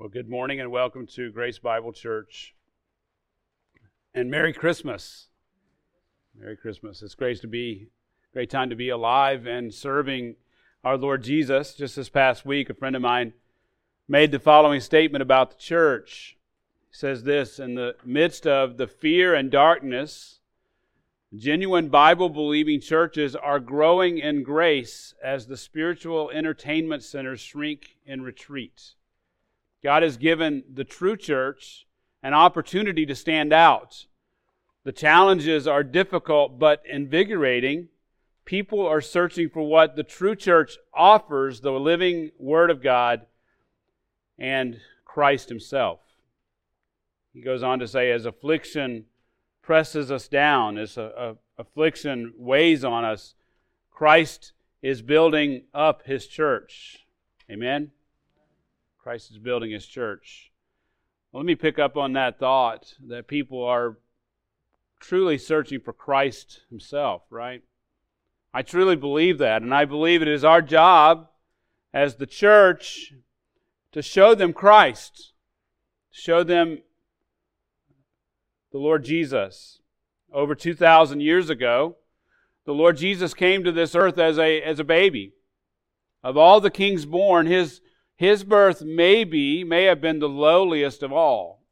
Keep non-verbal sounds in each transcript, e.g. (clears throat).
Well, good morning and welcome to Grace Bible Church. And Merry Christmas. Merry Christmas. It's great to be great time to be alive and serving our Lord Jesus. Just this past week, a friend of mine made the following statement about the church. He says this in the midst of the fear and darkness, genuine Bible believing churches are growing in grace as the spiritual entertainment centers shrink in retreat. God has given the true church an opportunity to stand out. The challenges are difficult but invigorating. People are searching for what the true church offers the living Word of God and Christ Himself. He goes on to say, as affliction presses us down, as a, a, affliction weighs on us, Christ is building up His church. Amen? Christ is building his church. Well, let me pick up on that thought that people are truly searching for Christ himself, right? I truly believe that, and I believe it is our job as the church to show them Christ, show them the Lord Jesus. Over 2,000 years ago, the Lord Jesus came to this earth as a, as a baby. Of all the kings born, his his birth may be, may have been the lowliest of all.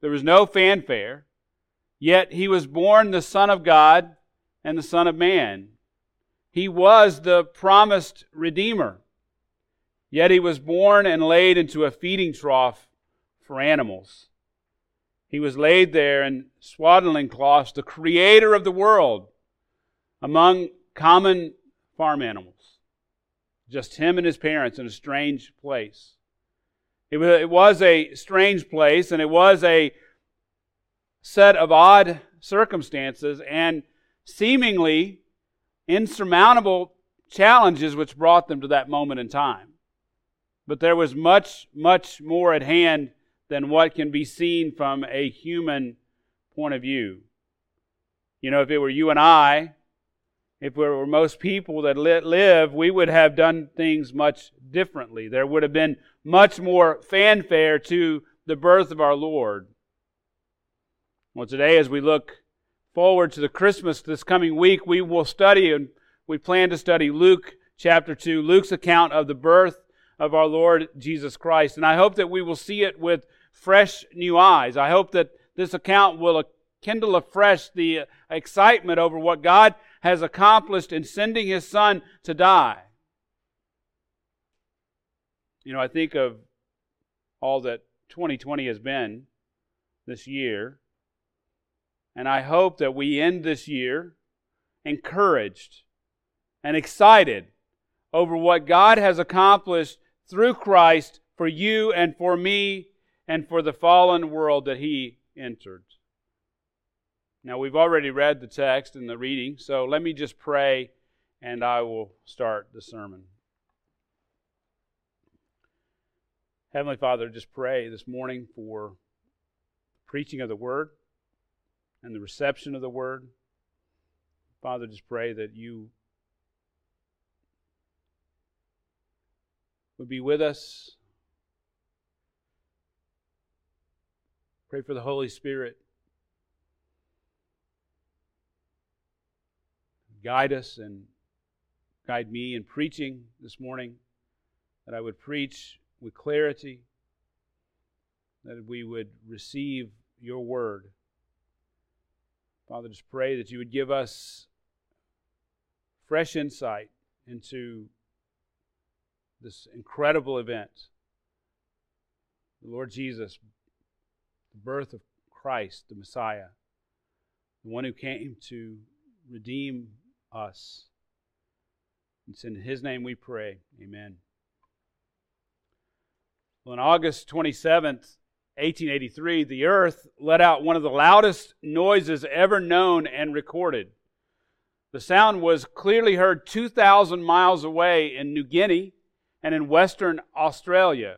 There was no fanfare, yet he was born the Son of God and the Son of Man. He was the promised Redeemer, yet he was born and laid into a feeding trough for animals. He was laid there in swaddling cloths, the creator of the world, among common farm animals just him and his parents in a strange place. It was a strange place, and it was a set of odd circumstances and seemingly insurmountable challenges which brought them to that moment in time. But there was much, much more at hand than what can be seen from a human point of view. You know, if it were you and I, if we were most people that live, we would have done things much differently. There would have been much more fanfare to the birth of our Lord. Well, today, as we look forward to the Christmas this coming week, we will study and we plan to study Luke chapter 2, Luke's account of the birth of our Lord Jesus Christ. And I hope that we will see it with fresh new eyes. I hope that this account will kindle afresh the uh, excitement over what God has accomplished in sending his son to die. You know, I think of all that 2020 has been this year, and I hope that we end this year encouraged and excited over what God has accomplished through Christ for you and for me and for the fallen world that he entered. Now, we've already read the text and the reading, so let me just pray and I will start the sermon. Heavenly Father, just pray this morning for preaching of the word and the reception of the word. Father, just pray that you would be with us. Pray for the Holy Spirit guide us and guide me in preaching this morning, that I would preach with clarity, that we would receive your word. Father, just pray that you would give us fresh insight into this incredible event. The Lord Jesus, the birth of Christ, the Messiah, the one who came to redeem us. It's in His name we pray. Amen. Well, on August 27th, 1883, the earth let out one of the loudest noises ever known and recorded. The sound was clearly heard 2,000 miles away in New Guinea and in Western Australia.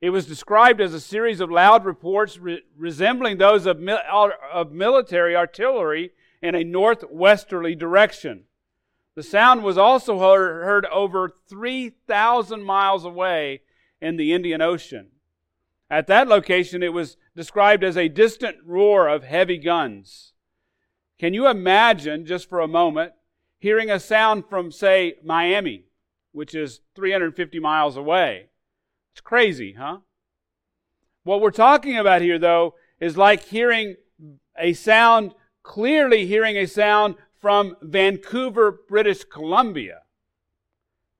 It was described as a series of loud reports re- resembling those of, mil- of military artillery in a northwesterly direction. The sound was also heard over 3,000 miles away in the Indian Ocean. At that location, it was described as a distant roar of heavy guns. Can you imagine, just for a moment, hearing a sound from, say, Miami, which is 350 miles away? It's crazy, huh? What we're talking about here, though, is like hearing a sound, clearly hearing a sound from Vancouver, British Columbia,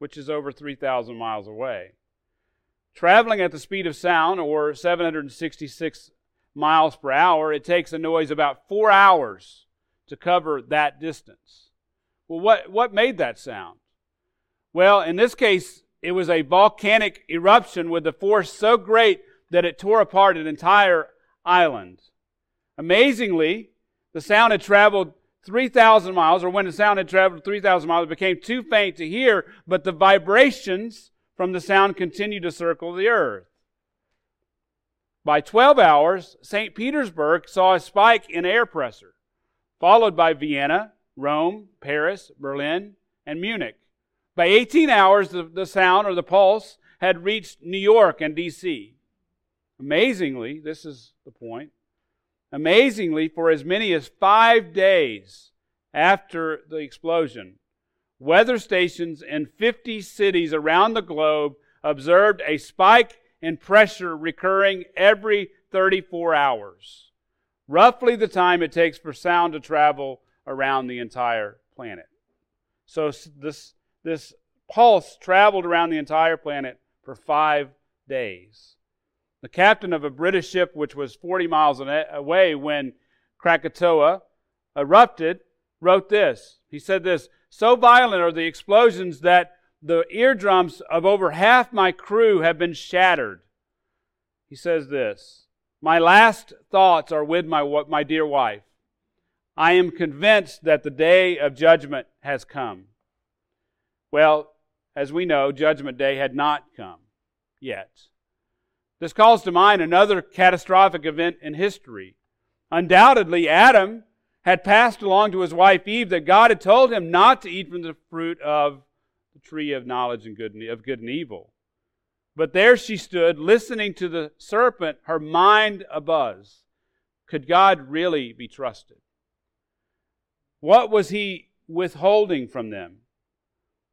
which is over 3,000 miles away. Traveling at the speed of sound, or 766 miles per hour, it takes a noise about four hours to cover that distance. Well, what, what made that sound? Well, in this case, it was a volcanic eruption with a force so great that it tore apart an entire island. Amazingly, the sound had traveled 3,000 miles, or when the sound had traveled 3,000 miles, it became too faint to hear, but the vibrations from the sound continued to circle the earth. By 12 hours, St. Petersburg saw a spike in air pressure, followed by Vienna, Rome, Paris, Berlin, and Munich. By 18 hours, the, the sound or the pulse had reached New York and D.C. Amazingly, this is the point, amazingly, for as many as five days after the explosion, weather stations in 50 cities around the globe observed a spike in pressure recurring every 34 hours, roughly the time it takes for sound to travel around the entire planet. So this, this pulse traveled around the entire planet for five days. The captain of a British ship, which was 40 miles away when Krakatoa erupted, wrote this. He said this So violent are the explosions that the eardrums of over half my crew have been shattered. He says this My last thoughts are with my, my dear wife. I am convinced that the day of judgment has come. Well, as we know, Judgment Day had not come yet. This calls to mind another catastrophic event in history. Undoubtedly, Adam had passed along to his wife Eve that God had told him not to eat from the fruit of the tree of knowledge and good, of good and evil. But there she stood, listening to the serpent, her mind abuzz. Could God really be trusted? What was he withholding from them?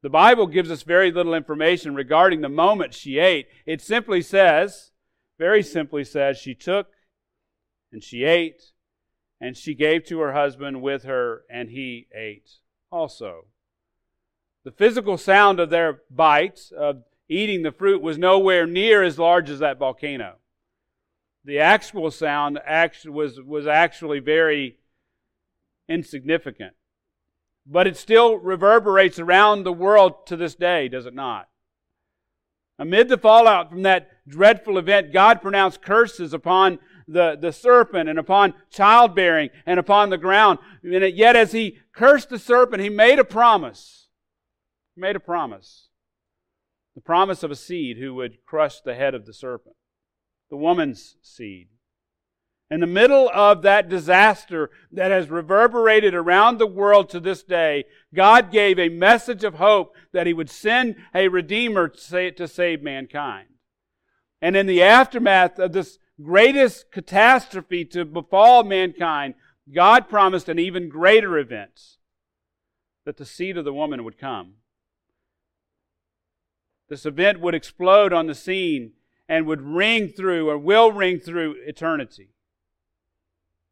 The Bible gives us very little information regarding the moment she ate. It simply says, very simply says she took and she ate and she gave to her husband with her and he ate also. The physical sound of their bites, of eating the fruit, was nowhere near as large as that volcano. The actual sound was, was actually very insignificant. But it still reverberates around the world to this day, does it not? Amid the fallout from that dreadful event, God pronounced curses upon the, the serpent and upon childbearing and upon the ground. And yet, as he cursed the serpent, he made a promise. He made a promise. The promise of a seed who would crush the head of the serpent, the woman's seed. In the middle of that disaster that has reverberated around the world to this day, God gave a message of hope that He would send a Redeemer to save mankind. And in the aftermath of this greatest catastrophe to befall mankind, God promised an even greater event that the seed of the woman would come. This event would explode on the scene and would ring through, or will ring through eternity.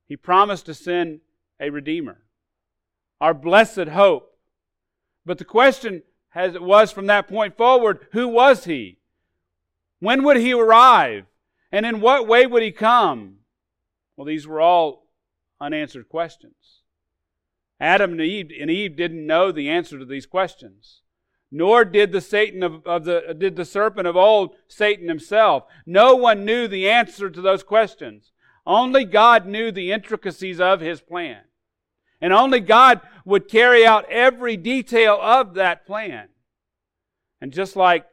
He promised to send a Redeemer, our blessed hope. But the question, as it was from that point forward, who was he? When would he arrive? And in what way would he come? Well, these were all unanswered questions. Adam and Eve, and Eve didn't know the answer to these questions. Nor did the Satan of, of the did the serpent of old, Satan himself. No one knew the answer to those questions. Only God knew the intricacies of his plan. And only God would carry out every detail of that plan. And just like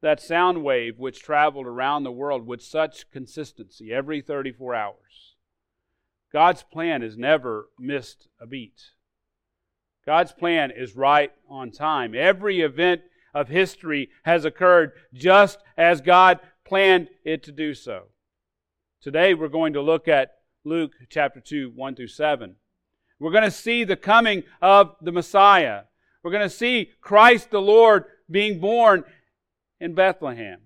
that sound wave which traveled around the world with such consistency every 34 hours, God's plan has never missed a beat. God's plan is right on time. Every event of history has occurred just as God planned it to do so. Today we're going to look at Luke chapter 2, 1 through 7. We're going to see the coming of the Messiah. We're going to see Christ the Lord being born in Bethlehem.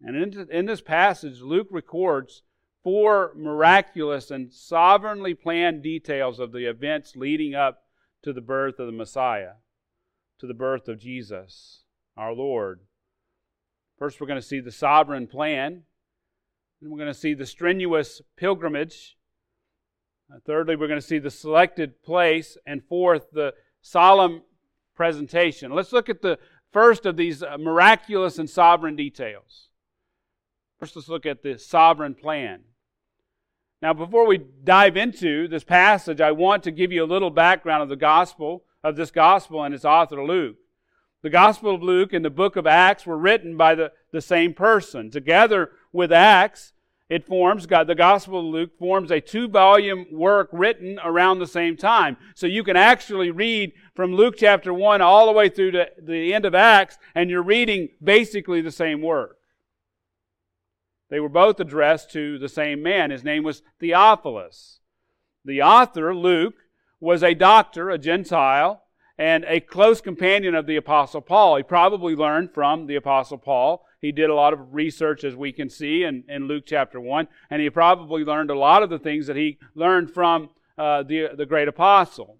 And in, in this passage, Luke records four miraculous and sovereignly planned details of the events leading up to the birth of the Messiah, to the birth of Jesus, our Lord. First, we're going to see the sovereign plan. Then we're going to see the strenuous pilgrimage. Thirdly, we're going to see the selected place. And fourth, the solemn presentation. Let's look at the first of these uh, miraculous and sovereign details. First, let's look at the sovereign plan. Now, before we dive into this passage, I want to give you a little background of the gospel, of this gospel and its author, Luke. The Gospel of Luke and the book of Acts were written by the, the same person. Together with Acts, it forms, the Gospel of Luke forms a two volume work written around the same time. So you can actually read from Luke chapter 1 all the way through to the end of Acts, and you're reading basically the same work. They were both addressed to the same man. His name was Theophilus. The author, Luke, was a doctor, a Gentile, and a close companion of the Apostle Paul. He probably learned from the Apostle Paul. He did a lot of research, as we can see in, in Luke chapter 1, and he probably learned a lot of the things that he learned from uh, the, the great apostle.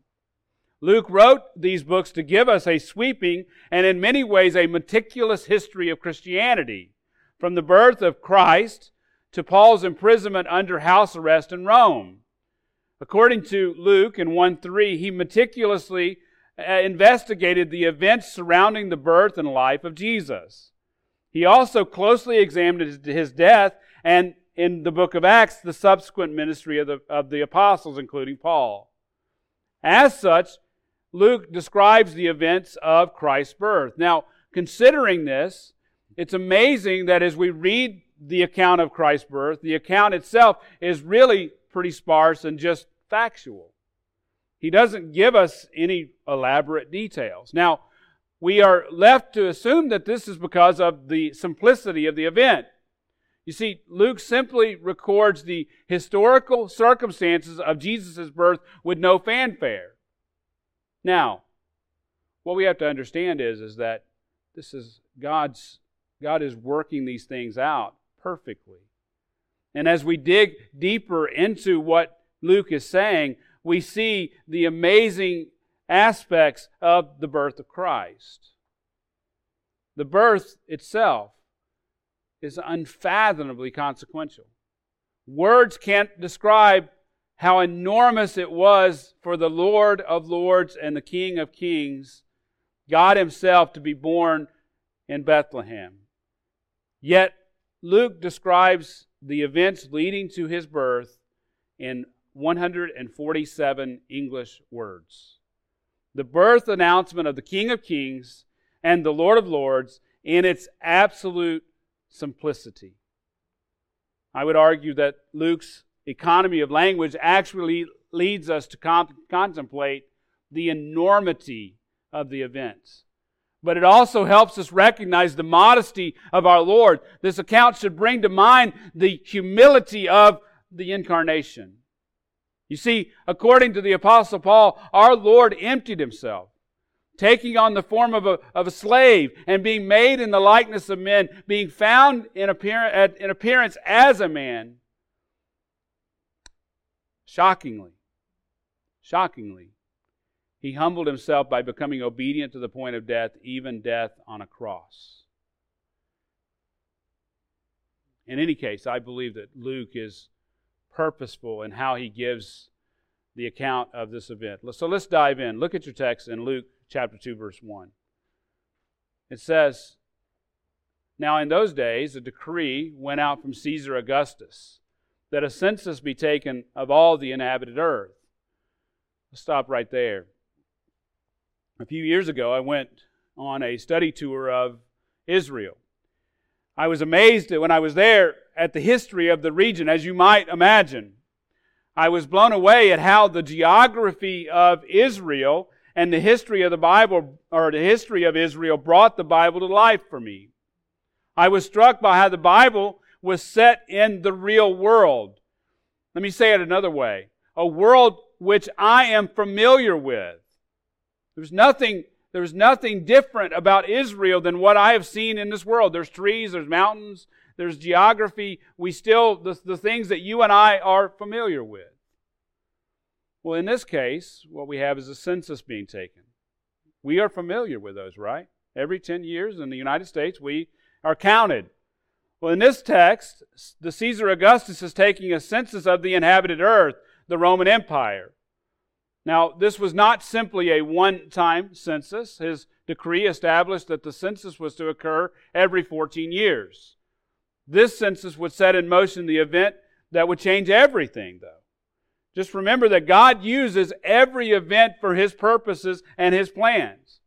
Luke wrote these books to give us a sweeping and, in many ways, a meticulous history of Christianity from the birth of Christ to Paul's imprisonment under house arrest in Rome. According to Luke in 1 3, he meticulously uh, investigated the events surrounding the birth and life of Jesus. He also closely examined his death and, in the book of Acts, the subsequent ministry of the, of the apostles, including Paul. As such, Luke describes the events of Christ's birth. Now, considering this, it's amazing that as we read the account of Christ's birth, the account itself is really pretty sparse and just factual. He doesn't give us any elaborate details. Now, we are left to assume that this is because of the simplicity of the event. You see, Luke simply records the historical circumstances of Jesus' birth with no fanfare. Now, what we have to understand is, is that this is God's God is working these things out perfectly. And as we dig deeper into what Luke is saying, we see the amazing aspects of the birth of Christ. The birth itself is unfathomably consequential. Words can't describe how enormous it was for the Lord of Lords and the King of Kings, God Himself, to be born in Bethlehem. Yet, Luke describes the events leading to his birth in 147 English words. The birth announcement of the King of Kings and the Lord of Lords in its absolute simplicity. I would argue that Luke's economy of language actually leads us to contemplate the enormity of the events but it also helps us recognize the modesty of our Lord. This account should bring to mind the humility of the incarnation. You see, according to the Apostle Paul, our Lord emptied himself, taking on the form of a, of a slave and being made in the likeness of men, being found in, appear, in appearance as a man. Shockingly, shockingly, he humbled himself by becoming obedient to the point of death, even death on a cross. In any case, I believe that Luke is purposeful in how he gives the account of this event. So let's dive in. Look at your text in Luke chapter 2, verse 1. It says, Now in those days a decree went out from Caesar Augustus that a census be taken of all the inhabited earth. Let's stop right there a few years ago, I went on a study tour of Israel. I was amazed that when I was there at the history of the region, as you might imagine. I was blown away at how the geography of Israel and the history of the Bible, or the history of Israel, brought the Bible to life for me. I was struck by how the Bible was set in the real world. Let me say it another way a world which I am familiar with. There's nothing, there's nothing different about Israel than what I have seen in this world. There's trees, there's mountains, there's geography. We still, the, the things that you and I are familiar with. Well, in this case, what we have is a census being taken. We are familiar with those, right? Every 10 years in the United States, we are counted. Well, in this text, the Caesar Augustus is taking a census of the inhabited earth, the Roman Empire. Now, this was not simply a one time census. His decree established that the census was to occur every 14 years. This census would set in motion the event that would change everything, though. Just remember that God uses every event for His purposes and His plans.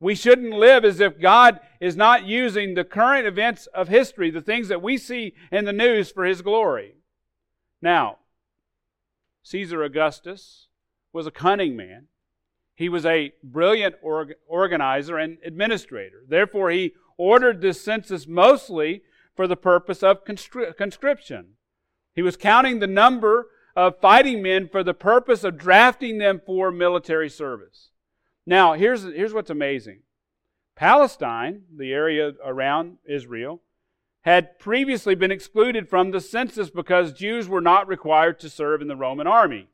We shouldn't live as if God is not using the current events of history, the things that we see in the news, for His glory. Now, Caesar Augustus was a cunning man. He was a brilliant org- organizer and administrator. Therefore, he ordered this census mostly for the purpose of conscription. He was counting the number of fighting men for the purpose of drafting them for military service. Now, here's, here's what's amazing Palestine, the area around Israel, had previously been excluded from the census because Jews were not required to serve in the Roman army.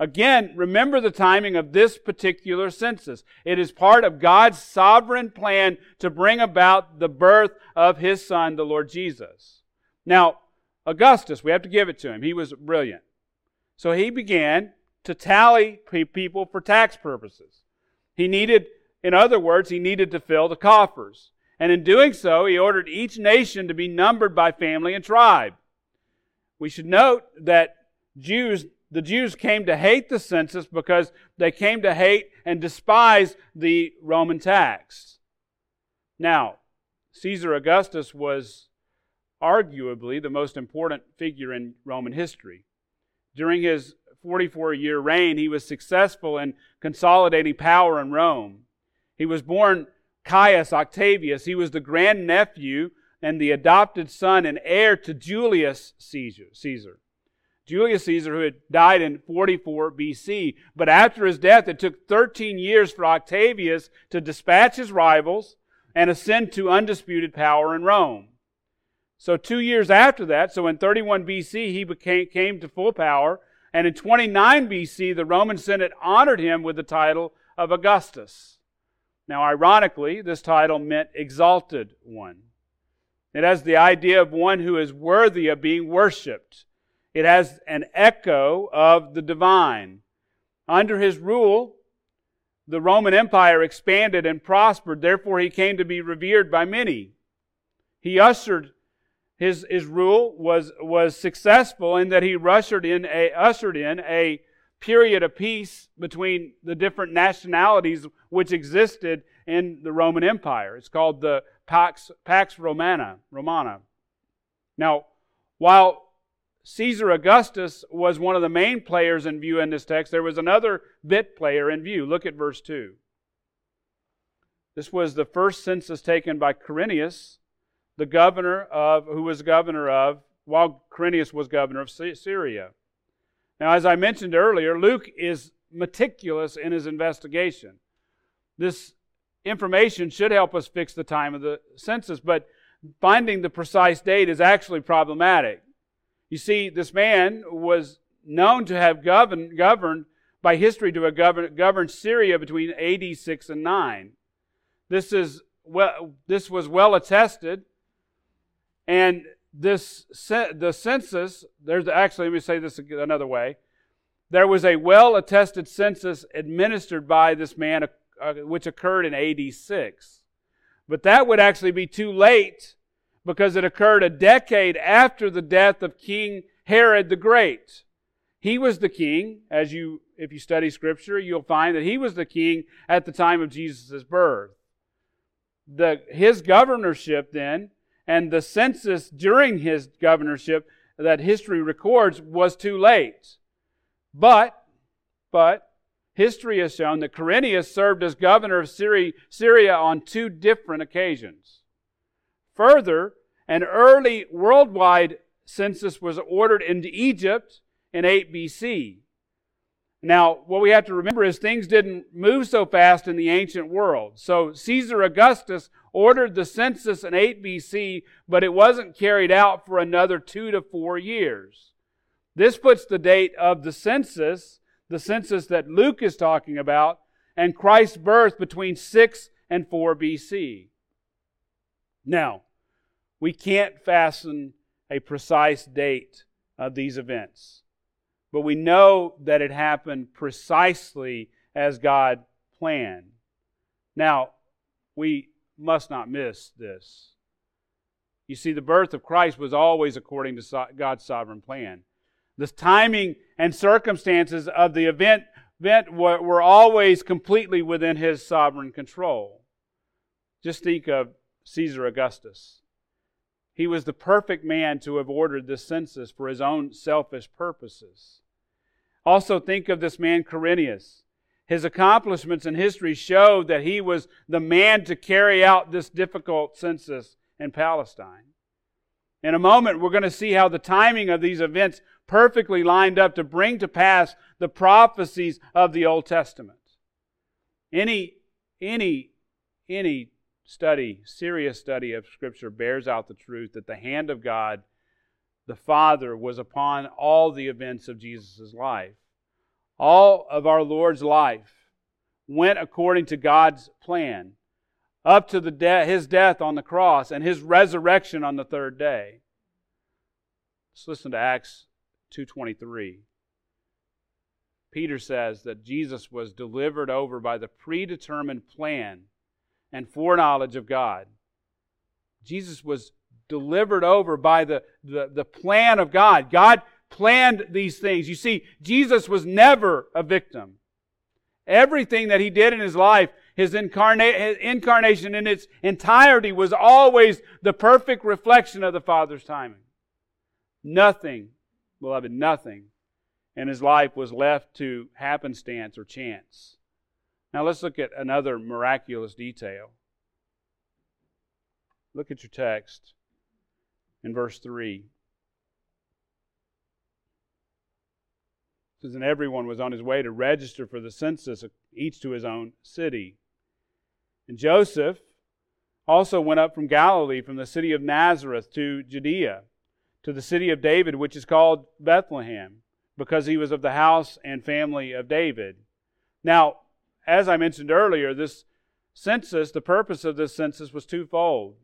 Again, remember the timing of this particular census. It is part of God's sovereign plan to bring about the birth of his son, the Lord Jesus. Now, Augustus, we have to give it to him. He was brilliant. So he began to tally people for tax purposes. He needed, in other words, he needed to fill the coffers. And in doing so, he ordered each nation to be numbered by family and tribe. We should note that Jews, the Jews came to hate the census because they came to hate and despise the Roman tax. Now, Caesar Augustus was arguably the most important figure in Roman history. During his 44 year reign, he was successful in consolidating power in Rome. He was born Caius Octavius. He was the grandnephew and the adopted son and heir to Julius Caesar. Julius Caesar, who had died in 44 BC. But after his death, it took 13 years for Octavius to dispatch his rivals and ascend to undisputed power in Rome. So, two years after that, so in 31 BC, he became, came to full power. And in 29 BC, the Roman Senate honored him with the title of Augustus. Now, ironically, this title meant exalted one. It has the idea of one who is worthy of being worshiped. It has an echo of the divine. Under his rule, the Roman Empire expanded and prospered. Therefore, he came to be revered by many. He ushered his, his rule was, was successful in that he ushered in, a, ushered in a period of peace between the different nationalities which existed in the Roman Empire. It's called the Pax, Pax Romana, Romana. Now, while Caesar Augustus was one of the main players in view in this text, there was another bit player in view. Look at verse 2. This was the first census taken by Quirinius the governor of, who was governor of, while Quirinius was governor of Syria. Now, as I mentioned earlier, Luke is meticulous in his investigation. This information should help us fix the time of the census, but finding the precise date is actually problematic. You see, this man was known to have governed, governed by history to have governed, governed Syria between AD 6 and 9. This, is well, this was well attested and this the census, there's actually, let me say this another way. There was a well attested census administered by this man, uh, which occurred in AD 6. But that would actually be too late because it occurred a decade after the death of King Herod the Great. He was the king, as you, if you study scripture, you'll find that he was the king at the time of Jesus' birth. The, his governorship then and the census during his governorship that history records was too late. But, but, history has shown that Quirinius served as governor of Syria on two different occasions. Further, an early worldwide census was ordered into Egypt in 8 BC. Now, what we have to remember is things didn't move so fast in the ancient world. So Caesar Augustus ordered the census in 8 BC, but it wasn't carried out for another two to four years. This puts the date of the census, the census that Luke is talking about, and Christ's birth between 6 and 4 BC. Now, we can't fasten a precise date of these events but we know that it happened precisely as God planned. Now, we must not miss this. You see, the birth of Christ was always according to God's sovereign plan. The timing and circumstances of the event, event were, were always completely within his sovereign control. Just think of Caesar Augustus. He was the perfect man to have ordered this census for his own selfish purposes. Also, think of this man, Quirinius. His accomplishments in history show that he was the man to carry out this difficult census in Palestine. In a moment, we're going to see how the timing of these events perfectly lined up to bring to pass the prophecies of the Old Testament. Any, any, any study, serious study of Scripture bears out the truth that the hand of God, the Father, was upon all the events of Jesus' life. All of our Lord's life went according to God's plan up to the de- his death on the cross and his resurrection on the third day. Let's listen to Acts 2:23. Peter says that Jesus was delivered over by the predetermined plan and foreknowledge of God. Jesus was delivered over by the, the, the plan of God. God planned these things. You see, Jesus was never a victim. Everything that he did in his life, his, incarna- his incarnation in its entirety was always the perfect reflection of the Father's timing. Nothing, beloved, nothing in his life was left to happenstance or chance. Now let's look at another miraculous detail. Look at your text in verse 3. It says, And everyone was on his way to register for the census, each to his own city. And Joseph also went up from Galilee, from the city of Nazareth to Judea, to the city of David, which is called Bethlehem, because he was of the house and family of David. Now, as I mentioned earlier, this census, the purpose of this census was twofold.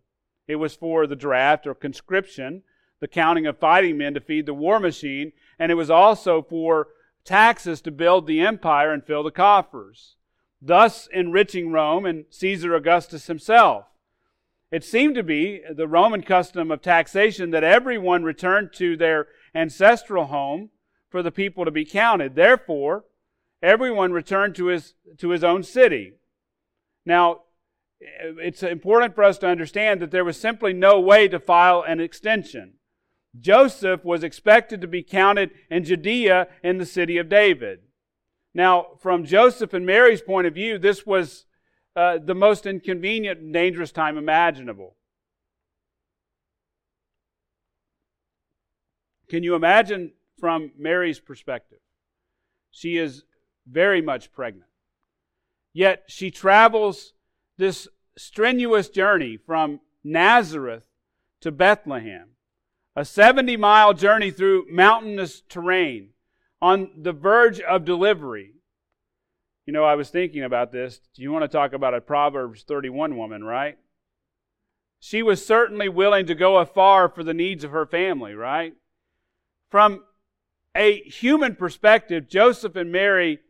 It was for the draft or conscription, the counting of fighting men to feed the war machine, and it was also for taxes to build the empire and fill the coffers, thus enriching Rome and Caesar Augustus himself. It seemed to be the Roman custom of taxation that everyone returned to their ancestral home for the people to be counted. Therefore, everyone returned to his, to his own city. Now, it's important for us to understand that there was simply no way to file an extension. Joseph was expected to be counted in Judea in the city of David. Now, from Joseph and Mary's point of view, this was uh, the most inconvenient and dangerous time imaginable. Can you imagine from Mary's perspective? She is very much pregnant. Yet she travels this strenuous journey from Nazareth to Bethlehem, a 70 mile journey through mountainous terrain on the verge of delivery. You know, I was thinking about this. Do you want to talk about a Proverbs 31 woman, right? She was certainly willing to go afar for the needs of her family, right? From a human perspective, Joseph and Mary,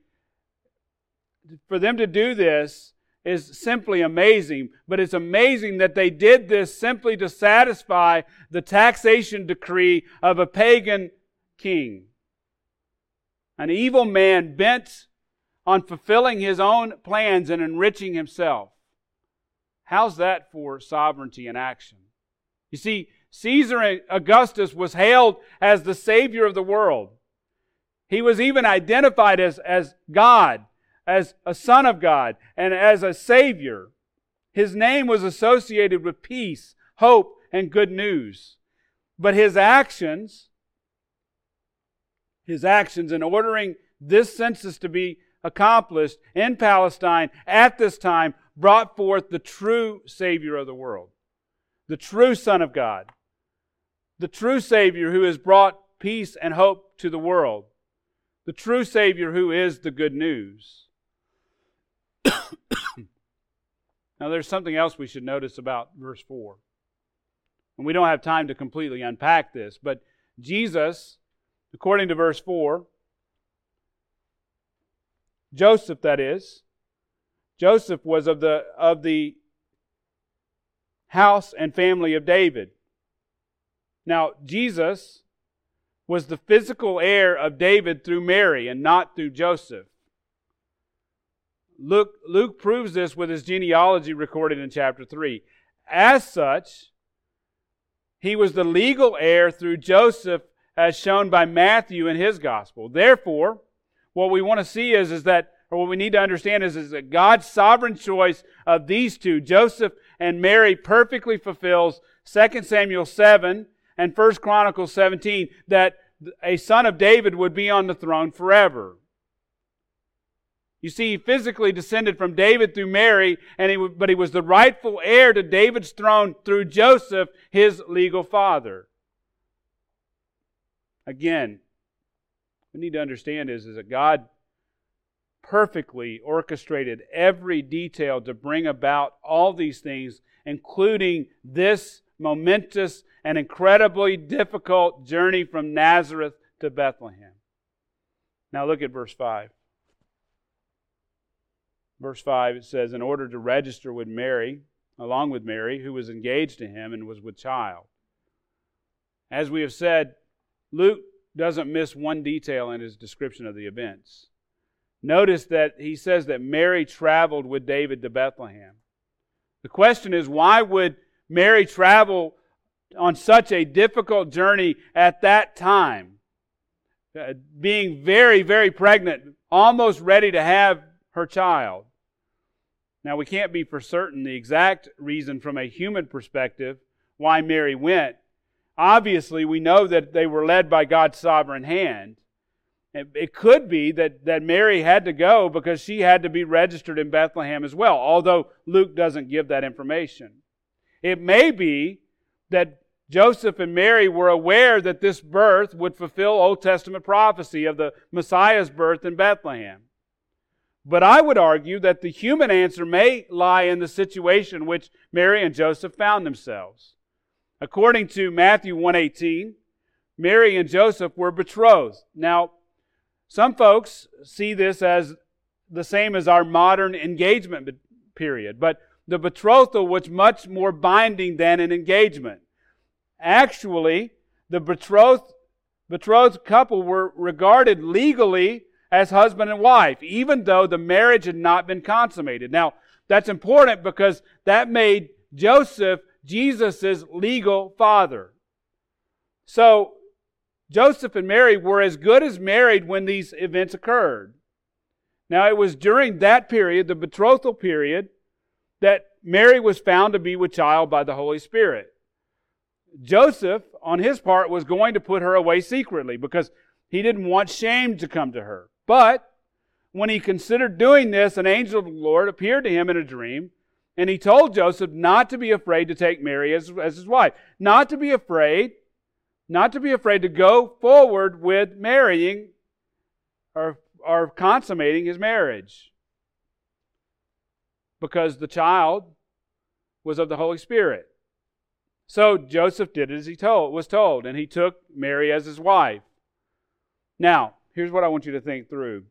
for them to do this, is simply amazing. But it's amazing that they did this simply to satisfy the taxation decree of a pagan king. An evil man bent on fulfilling his own plans and enriching himself. How's that for sovereignty in action? You see, Caesar Augustus was hailed as the Savior of the world. He was even identified as, as God as a son of God and as a savior. His name was associated with peace, hope, and good news. But his actions, his actions in ordering this census to be accomplished in Palestine at this time brought forth the true Savior of the world, the true Son of God, the true Savior who has brought peace and hope to the world, the true Savior who is the good news. (coughs) now, there's something else we should notice about verse 4. And we don't have time to completely unpack this, but Jesus, according to verse 4, Joseph, that is, Joseph was of the, of the house and family of David. Now, Jesus was the physical heir of David through Mary and not through Joseph. Luke, Luke proves this with his genealogy recorded in chapter 3. As such, he was the legal heir through Joseph, as shown by Matthew in his gospel. Therefore, what we want to see is, is that, or what we need to understand is, is that God's sovereign choice of these two, Joseph and Mary, perfectly fulfills 2 Samuel 7 and 1 Chronicles 17, that a son of David would be on the throne forever. You see, he physically descended from David through Mary, and he, but he was the rightful heir to David's throne through Joseph, his legal father. Again, we need to understand is, is that God perfectly orchestrated every detail to bring about all these things, including this momentous and incredibly difficult journey from Nazareth to Bethlehem. Now look at verse 5. Verse 5, it says, In order to register with Mary, along with Mary, who was engaged to him and was with child. As we have said, Luke doesn't miss one detail in his description of the events. Notice that he says that Mary traveled with David to Bethlehem. The question is, why would Mary travel on such a difficult journey at that time? Uh, being very, very pregnant, almost ready to have her child. Now, we can't be for certain the exact reason from a human perspective why Mary went. Obviously, we know that they were led by God's sovereign hand. It could be that, that Mary had to go because she had to be registered in Bethlehem as well, although Luke doesn't give that information. It may be that Joseph and Mary were aware that this birth would fulfill Old Testament prophecy of the Messiah's birth in Bethlehem. But I would argue that the human answer may lie in the situation in which Mary and Joseph found themselves. According to Matthew 118, Mary and Joseph were betrothed. Now, some folks see this as the same as our modern engagement period, but the betrothal was much more binding than an engagement. Actually, the betrothed, betrothed couple were regarded legally as husband and wife, even though the marriage had not been consummated. Now, that's important because that made Joseph Jesus' legal father. So, Joseph and Mary were as good as married when these events occurred. Now, it was during that period, the betrothal period, that Mary was found to be with child by the Holy Spirit. Joseph, on his part, was going to put her away secretly because he didn't want shame to come to her. But when he considered doing this, an angel of the Lord appeared to him in a dream, and he told Joseph not to be afraid to take Mary as, as his wife, not to be afraid, not to be afraid to go forward with marrying or, or consummating his marriage. Because the child was of the Holy Spirit. So Joseph did as he told, was told, and he took Mary as his wife. Now, here's what I want you to think through.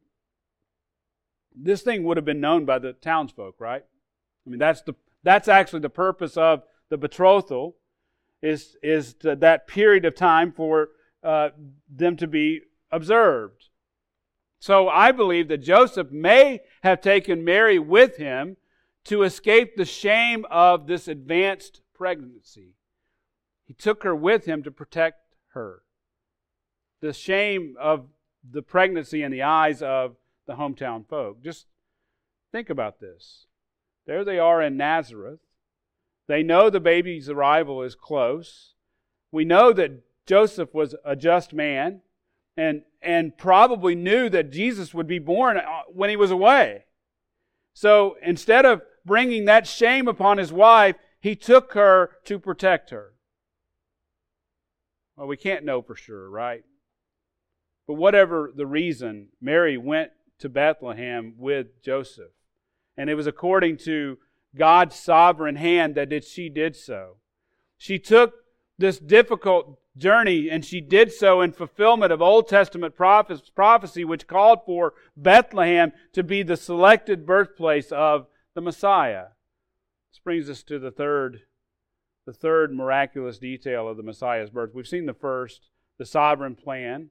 This thing would have been known by the townsfolk, right? I mean, that's the that's actually the purpose of the betrothal, is is that period of time for uh, them to be observed. So I believe that Joseph may have taken Mary with him to escape the shame of this advanced pregnancy. He took her with him to protect her. The shame of the pregnancy in the eyes of the hometown folk. Just think about this. There they are in Nazareth. They know the baby's arrival is close. We know that Joseph was a just man and, and probably knew that Jesus would be born uh, when he was away. So instead of bringing that shame upon his wife, he took her to protect her. Well, we can't know for sure, right? But whatever the reason, Mary went to Bethlehem with Joseph. And it was according to God's sovereign hand that she did so. She took this difficult journey and she did so in fulfillment of Old Testament prophecy, which called for Bethlehem to be the selected birthplace of the Messiah. This brings us to the third, the third miraculous detail of the Messiah's birth. We've seen the first, the sovereign plan.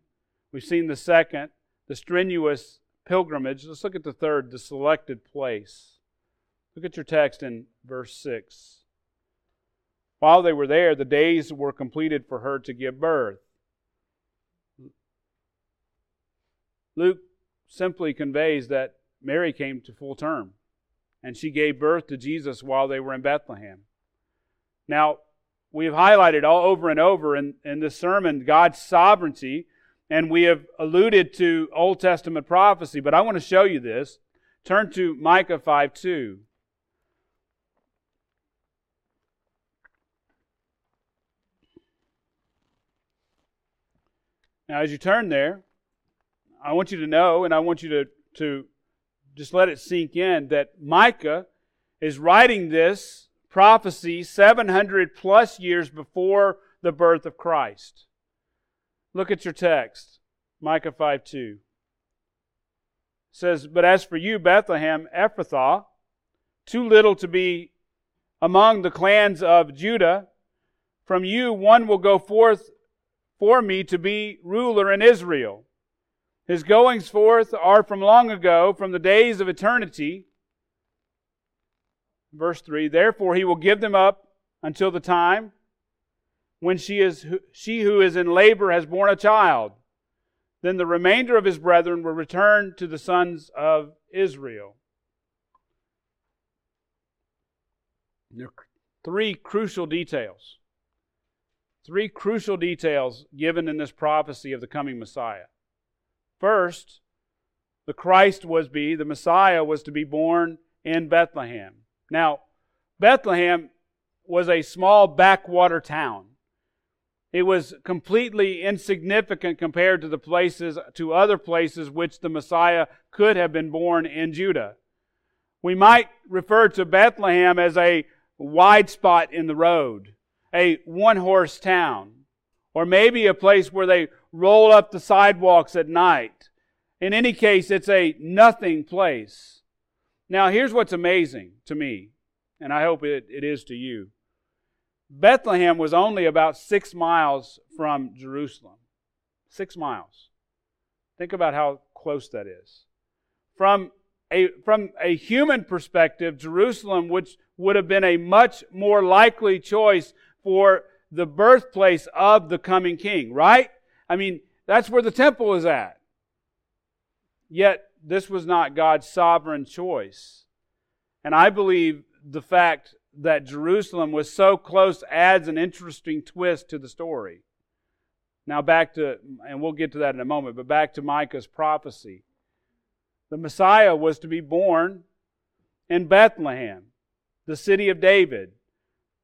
We've seen the second, the strenuous pilgrimage. Let's look at the third, the selected place. Look at your text in verse 6. While they were there, the days were completed for her to give birth. Luke simply conveys that Mary came to full term and she gave birth to Jesus while they were in Bethlehem. Now, we've highlighted all over and over in, in this sermon God's sovereignty, and we have alluded to Old Testament prophecy, but I want to show you this. Turn to Micah 5 2. Now, as you turn there, I want you to know, and I want you to, to just let it sink in that Micah is writing this prophecy 700 plus years before the birth of Christ. Look at your text, Micah 5 2. It says, But as for you, Bethlehem, Ephrathah, too little to be among the clans of Judah, from you one will go forth for me to be ruler in Israel. His goings forth are from long ago, from the days of eternity. Verse 3 Therefore he will give them up until the time when she, is, she who is in labor has borne a child. Then the remainder of his brethren will return to the sons of Israel. There are three crucial details. Three crucial details given in this prophecy of the coming Messiah. First, the Christ was be, the Messiah was to be born in Bethlehem. Now, Bethlehem was a small backwater town. It was completely insignificant compared to the places, to other places which the Messiah could have been born in Judah. We might refer to Bethlehem as a wide spot in the road, a one horse town, or maybe a place where they roll up the sidewalks at night. In any case, it's a nothing place. Now, here's what's amazing to me, and I hope it, it is to you. Bethlehem was only about six miles from Jerusalem. Six miles. Think about how close that is. From a, from a human perspective, Jerusalem, which would have been a much more likely choice for the birthplace of the coming king, right? I mean, that's where the temple is at. Yet, this was not God's sovereign choice. And I believe the fact that Jerusalem was so close adds an interesting twist to the story. Now, back to, and we'll get to that in a moment, but back to Micah's prophecy. The Messiah was to be born in Bethlehem, the city of David.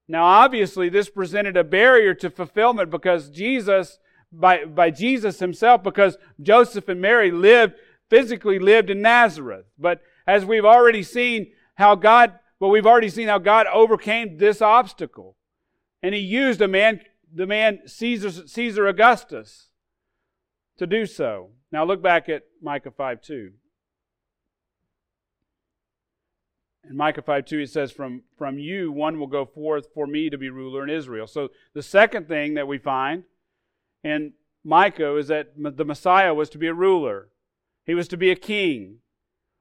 Now, obviously, this presented a barrier to fulfillment because Jesus by, by Jesus himself because Joseph and Mary lived, physically lived in Nazareth. But as we've already seen how God, well, we've already seen how God overcame this obstacle. And he used a man, the man Caesar, Caesar Augustus to do so. Now look back at Micah 5 2. In Micah 5 2, it says, from, from you one will go forth for me to be ruler in Israel. So the second thing that we find in Micah is that the Messiah was to be a ruler. He was to be a king.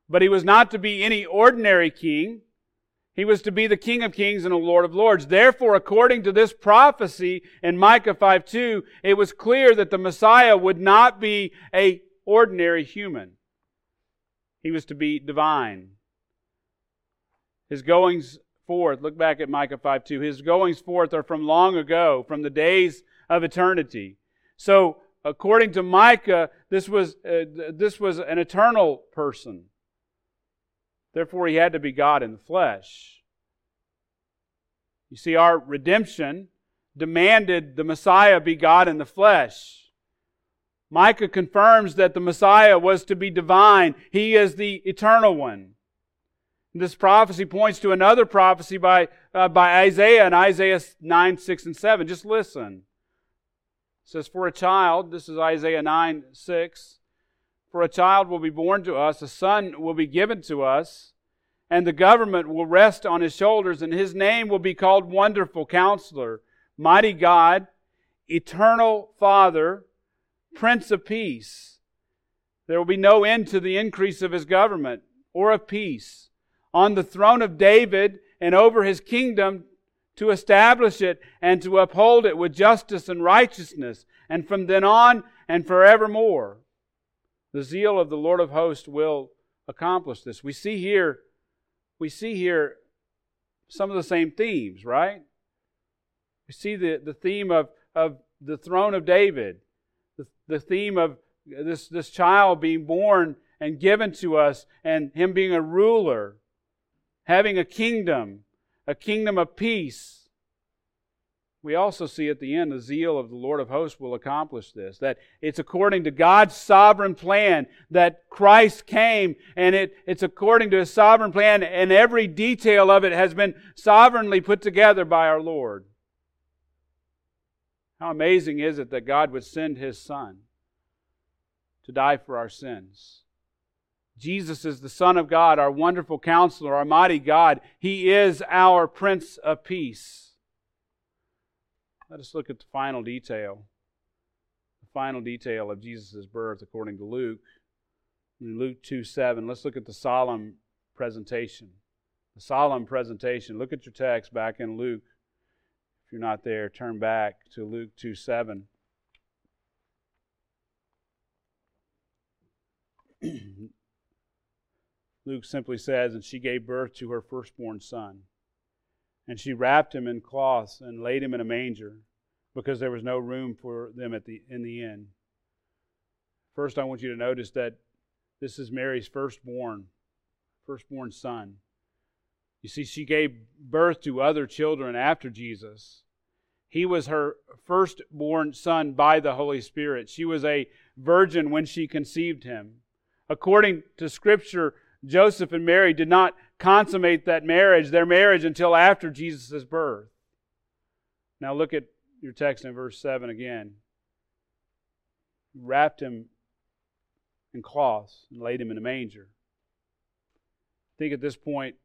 But he was not to be any ordinary king. He was to be the King of Kings and the Lord of Lords. Therefore, according to this prophecy in Micah 5 2, it was clear that the Messiah would not be a ordinary human. He was to be divine. His goings forth. Look back at Micah 5 2. His goings forth are from long ago, from the days of eternity. So, according to Micah, this was, uh, this was an eternal person. Therefore, he had to be God in the flesh. You see, our redemption demanded the Messiah be God in the flesh. Micah confirms that the Messiah was to be divine. He is the eternal one. This prophecy points to another prophecy by, uh, by Isaiah in Isaiah 9, 6, and 7. Just listen. It says, For a child, this is Isaiah 9, 6, for a child will be born to us, a son will be given to us, and the government will rest on his shoulders, and his name will be called Wonderful Counselor, Mighty God, Eternal Father, Prince of Peace. There will be no end to the increase of his government or of peace. On the throne of David and over his kingdom to establish it and to uphold it with justice and righteousness, and from then on and forevermore. The zeal of the Lord of hosts will accomplish this. We see here, we see here some of the same themes, right? We see the, the theme of, of the throne of David, the, the theme of this, this child being born and given to us, and him being a ruler, having a kingdom, a kingdom of peace. We also see at the end the zeal of the Lord of hosts will accomplish this. That it's according to God's sovereign plan that Christ came, and it, it's according to his sovereign plan, and every detail of it has been sovereignly put together by our Lord. How amazing is it that God would send his Son to die for our sins? Jesus is the Son of God, our wonderful counselor, our mighty God. He is our Prince of Peace. Let us look at the final detail. The final detail of Jesus' birth according to Luke. In Luke 2 7, let's look at the solemn presentation. The solemn presentation. Look at your text back in Luke if you're not there, turn back to Luke 2 7. (clears throat) Luke simply says, And she gave birth to her firstborn son. And she wrapped him in cloths and laid him in a manger because there was no room for them at the, in the inn. First, I want you to notice that this is Mary's firstborn, firstborn son. You see, she gave birth to other children after Jesus. He was her firstborn son by the Holy Spirit. She was a virgin when she conceived him. According to Scripture, Joseph and Mary did not consummate that marriage, their marriage, until after Jesus' birth. Now look at your text in verse 7 again. Wrapped him in cloths and laid him in a manger. I think at this point,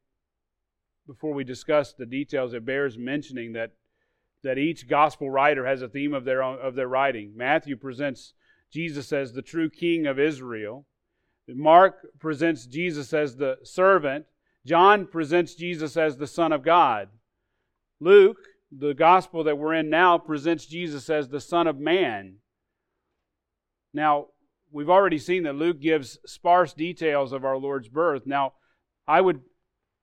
before we discuss the details, it bears mentioning that, that each gospel writer has a theme of their, own, of their writing. Matthew presents Jesus as the true king of Israel. Mark presents Jesus as the servant. John presents Jesus as the Son of God. Luke, the gospel that we're in now, presents Jesus as the Son of Man. Now, we've already seen that Luke gives sparse details of our Lord's birth. Now, I would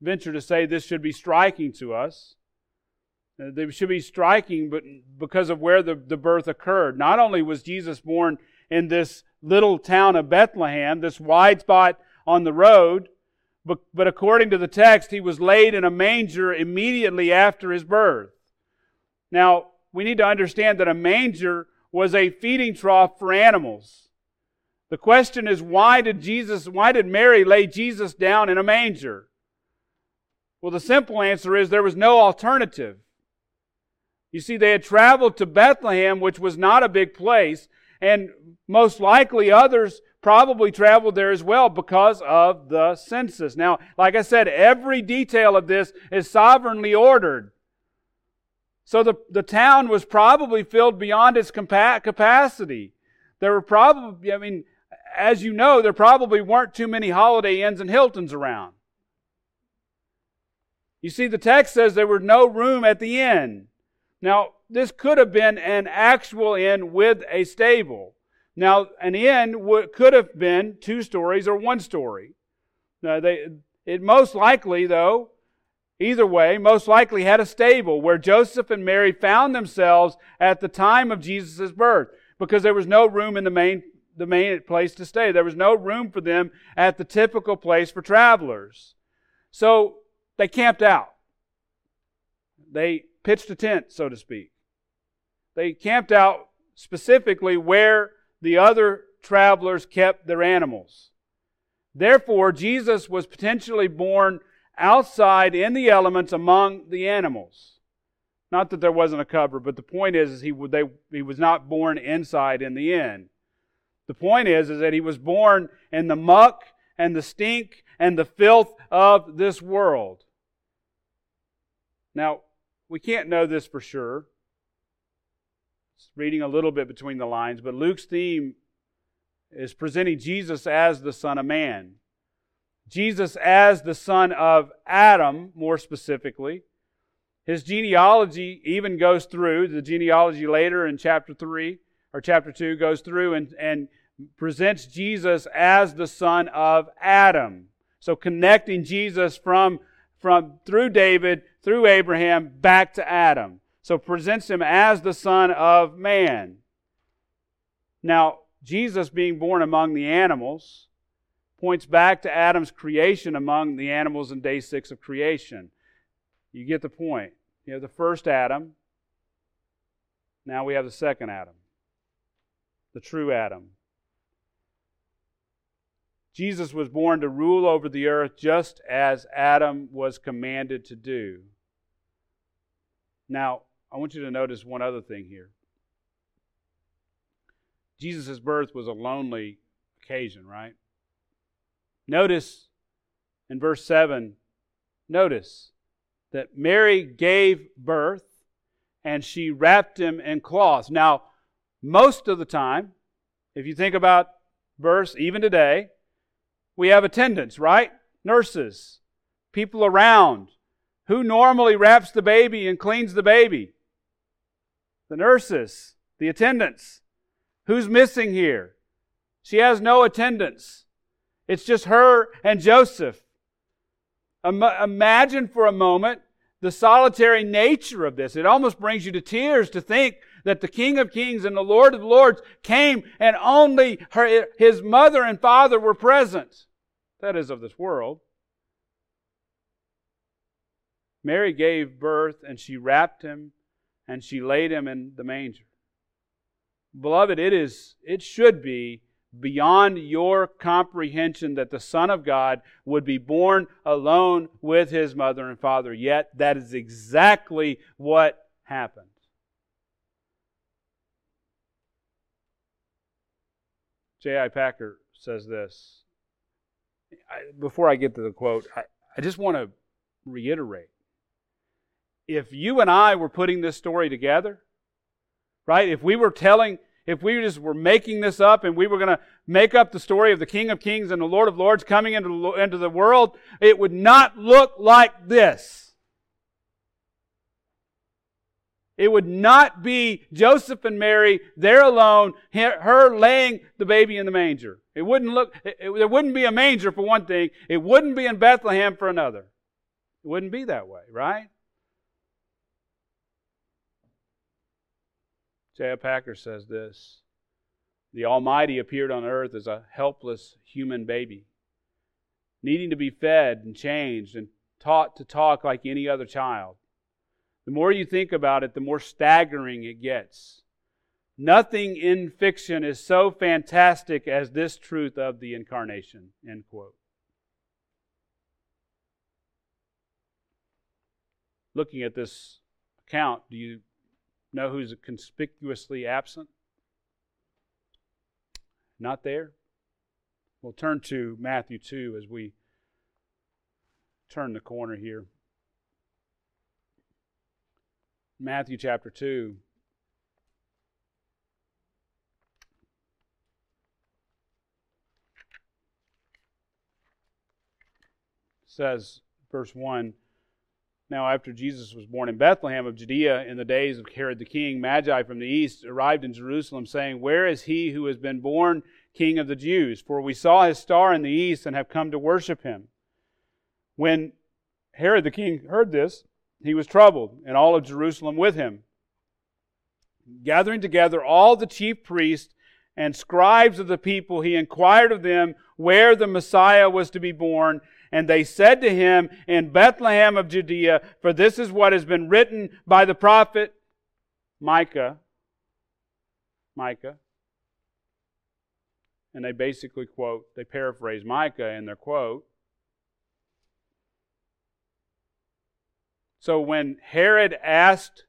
venture to say this should be striking to us. Uh, they should be striking but because of where the, the birth occurred. Not only was Jesus born in this little town of Bethlehem, this wide spot on the road, but, but according to the text, he was laid in a manger immediately after his birth. Now, we need to understand that a manger was a feeding trough for animals. The question is, why did Jesus, why did Mary lay Jesus down in a manger? Well, the simple answer is there was no alternative. You see, they had traveled to Bethlehem, which was not a big place, and most likely others probably traveled there as well because of the census. Now, like I said, every detail of this is sovereignly ordered. So the, the town was probably filled beyond its compa- capacity. There were probably, I mean, as you know, there probably weren't too many Holiday Inns and Hiltons around. You see, the text says there were no room at the inn. Now, this could have been an actual inn with a stable. Now, an inn would, could have been two stories or one story. Now, they, it most likely, though, either way, most likely had a stable where Joseph and Mary found themselves at the time of Jesus' birth because there was no room in the main, the main place to stay. There was no room for them at the typical place for travelers. So they camped out. They pitched a tent, so to speak. They camped out specifically where the other travelers kept their animals. Therefore, Jesus was potentially born outside in the elements among the animals. Not that there wasn't a cover, but the point is, is he, they, he was not born inside in the inn. The point is, is that he was born in the muck and the stink and the filth of this world. Now, we can't know this for sure. It's reading a little bit between the lines, but Luke's theme is presenting Jesus as the Son of Man. Jesus as the son of Adam, more specifically. His genealogy even goes through, the genealogy later in chapter 3 or chapter 2 goes through and, and presents Jesus as the son of Adam. So connecting Jesus from, from through David, through Abraham, back to Adam. So presents him as the son of man. Now, Jesus being born among the animals, points back to Adam's creation among the animals in day six of creation. You get the point. You have the first Adam. Now we have the second Adam, the true Adam. Jesus was born to rule over the earth just as Adam was commanded to do. Now, I want you to notice one other thing here. Jesus' birth was a lonely occasion, right? Notice in verse 7, notice that Mary gave birth and she wrapped him in cloths. Now, most of the time, if you think about verse, even today, we have attendants, right? Nurses, people around. Who normally wraps the baby and cleans the baby? The nurses, the attendants. Who's missing here? She has no attendants. It's just her and Joseph. Imagine for a moment the solitary nature of this. It almost brings you to tears to think that the King of Kings and the Lord of Lords came and only her, his mother and father were present. That is of this world. Mary gave birth and she wrapped him and she laid him in the manger. Beloved, it is, it should be beyond your comprehension that the Son of God would be born alone with his mother and father. Yet, that is exactly what happened. J.I. Packer says this. I, before I get to the quote, I, I just want to reiterate. If you and I were putting this story together, right, if we were telling if we just were making this up and we were going to make up the story of the King of Kings and the Lord of Lords coming into, into the world, it would not look like this. It would not be Joseph and Mary there alone, her laying the baby in the manger. It wouldn't look, it, it, there wouldn't be a manger for one thing. It wouldn't be in Bethlehem for another. It wouldn't be that way, right? J.I. Packer says this The Almighty appeared on earth as a helpless human baby, needing to be fed and changed and taught to talk like any other child. The more you think about it, the more staggering it gets. Nothing in fiction is so fantastic as this truth of the incarnation. End quote. Looking at this account, do you know who's conspicuously absent? Not there? We'll turn to Matthew 2 as we turn the corner here. Matthew chapter 2. Says, verse 1 now, after Jesus was born in Bethlehem of Judea in the days of Herod the king, Magi from the east arrived in Jerusalem, saying, Where is he who has been born king of the Jews? For we saw his star in the east and have come to worship him. When Herod the king heard this, he was troubled, and all of Jerusalem with him. Gathering together all the chief priests and scribes of the people, he inquired of them where the Messiah was to be born. And they said to him, In Bethlehem of Judea, for this is what has been written by the prophet Micah. Micah. And they basically quote, they paraphrase Micah in their quote. So when Herod asked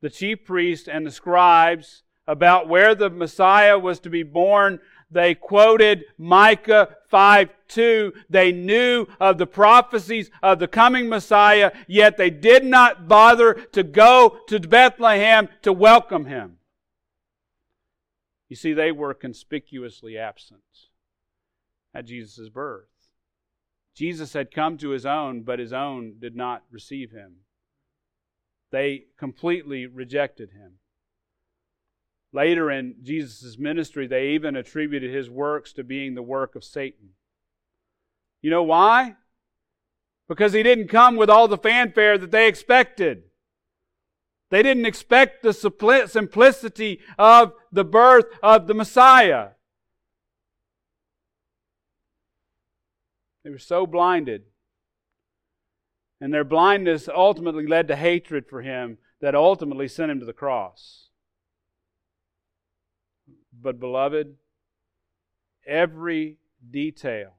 the chief priests and the scribes about where the Messiah was to be born, they quoted Micah 5 2. They knew of the prophecies of the coming Messiah, yet they did not bother to go to Bethlehem to welcome him. You see, they were conspicuously absent at Jesus' birth. Jesus had come to his own, but his own did not receive him. They completely rejected him. Later in Jesus' ministry, they even attributed his works to being the work of Satan. You know why? Because he didn't come with all the fanfare that they expected. They didn't expect the simplicity of the birth of the Messiah. They were so blinded. And their blindness ultimately led to hatred for him that ultimately sent him to the cross. But, beloved, every detail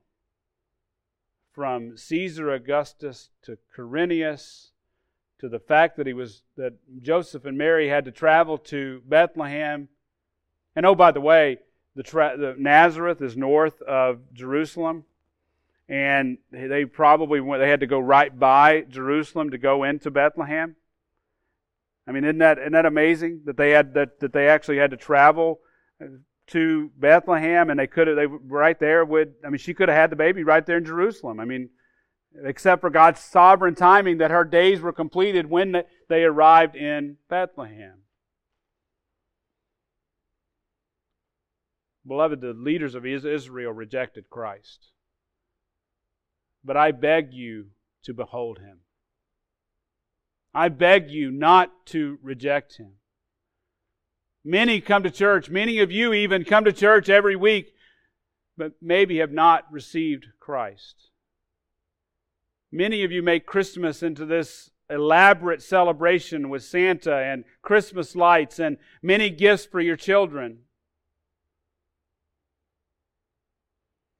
from Caesar Augustus to Quirinius to the fact that he was that Joseph and Mary had to travel to Bethlehem. And oh, by the way, the, tra- the Nazareth is north of Jerusalem and they probably went, they had to go right by Jerusalem to go into Bethlehem. I mean, isn't that isn't that amazing that they had that, that they actually had to travel to Bethlehem and they could have they right there would I mean she could have had the baby right there in Jerusalem. I mean, except for God's sovereign timing that her days were completed when they arrived in Bethlehem. Beloved, the leaders of Israel rejected Christ but I beg you to behold him. I beg you not to reject him. Many come to church, many of you even come to church every week, but maybe have not received Christ. Many of you make Christmas into this elaborate celebration with Santa and Christmas lights and many gifts for your children.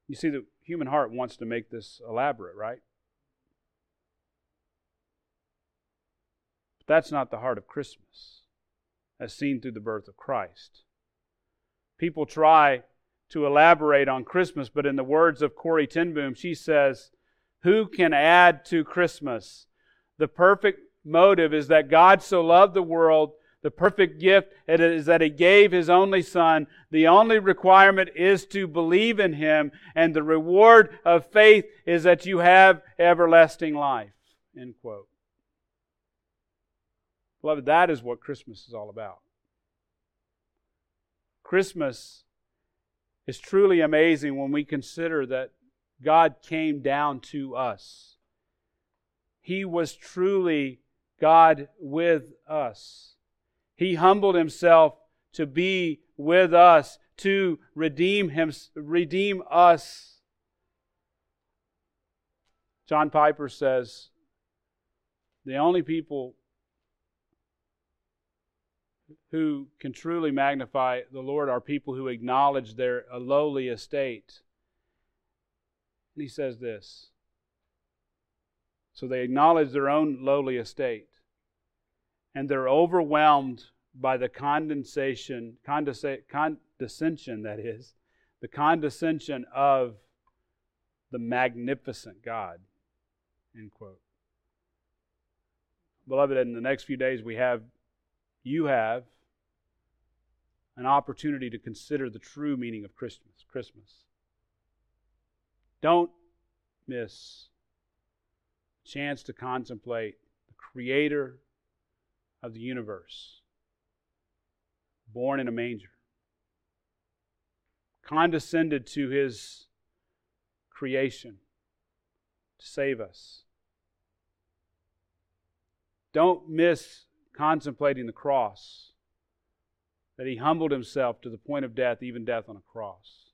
You see, the human heart wants to make this elaborate, right? But that's not the heart of Christmas, as seen through the birth of Christ. People try to elaborate on Christmas, but in the words of Corrie ten Boom, she says, Who can add to Christmas? The perfect motive is that God so loved the world the perfect gift is that He gave His only Son. The only requirement is to believe in Him, and the reward of faith is that you have everlasting life. End quote. Beloved, that is what Christmas is all about. Christmas is truly amazing when we consider that God came down to us. He was truly God with us. He humbled himself to be with us, to redeem him, redeem us. John Piper says, the only people who can truly magnify the Lord are people who acknowledge their lowly estate. And he says this. So they acknowledge their own lowly estate and they're overwhelmed by the condensation, condescension, that is, the condescension of the magnificent God. End quote. Beloved, in the next few days, we have, you have, an opportunity to consider the true meaning of Christmas. Christmas. Don't miss a chance to contemplate the Creator of the universe, born in a manger, condescended to his creation to save us. Don't miss contemplating the cross, that he humbled himself to the point of death, even death on a cross.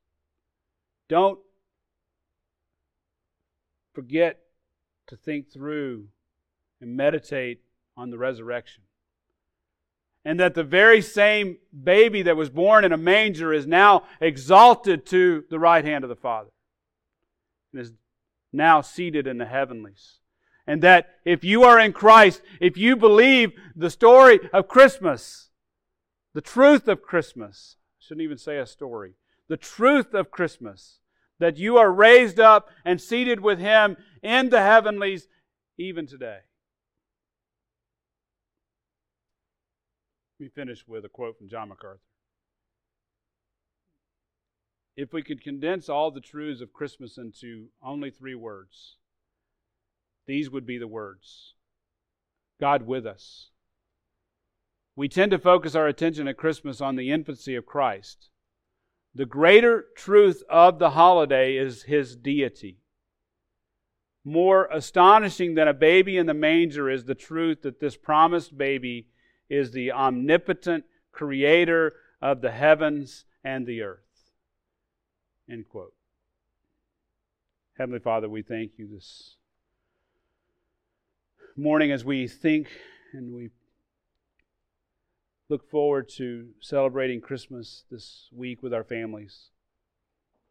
Don't forget to think through and meditate on the resurrection. And that the very same baby that was born in a manger is now exalted to the right hand of the Father and is now seated in the heavenlies. And that if you are in Christ, if you believe the story of Christmas, the truth of Christmas, I shouldn't even say a story, the truth of Christmas, that you are raised up and seated with Him in the heavenlies even today. Let me finish with a quote from John MacArthur. If we could condense all the truths of Christmas into only three words, these would be the words God with us. We tend to focus our attention at Christmas on the infancy of Christ. The greater truth of the holiday is his deity. More astonishing than a baby in the manger is the truth that this promised baby is the omnipotent creator of the heavens and the earth. End quote. Heavenly Father, we thank you this morning as we think and we look forward to celebrating Christmas this week with our families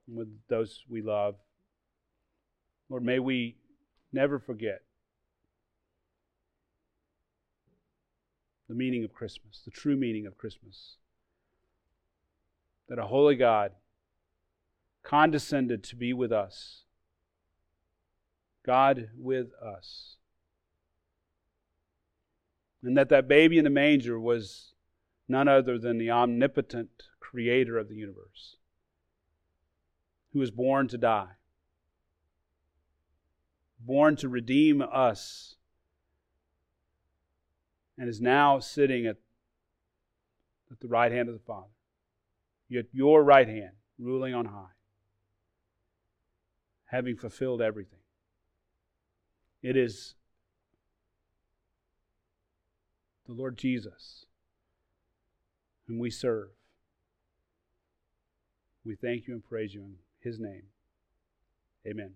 and with those we love. Lord, may we never forget the meaning of Christmas, the true meaning of Christmas. That a holy God condescended to be with us. God with us. And that that baby in the manger was none other than the omnipotent creator of the universe who was born to die, born to redeem us, and is now sitting at, at the right hand of the Father, at your right hand, ruling on high having fulfilled everything. It is the Lord Jesus whom we serve. We thank you and praise you in his name. Amen.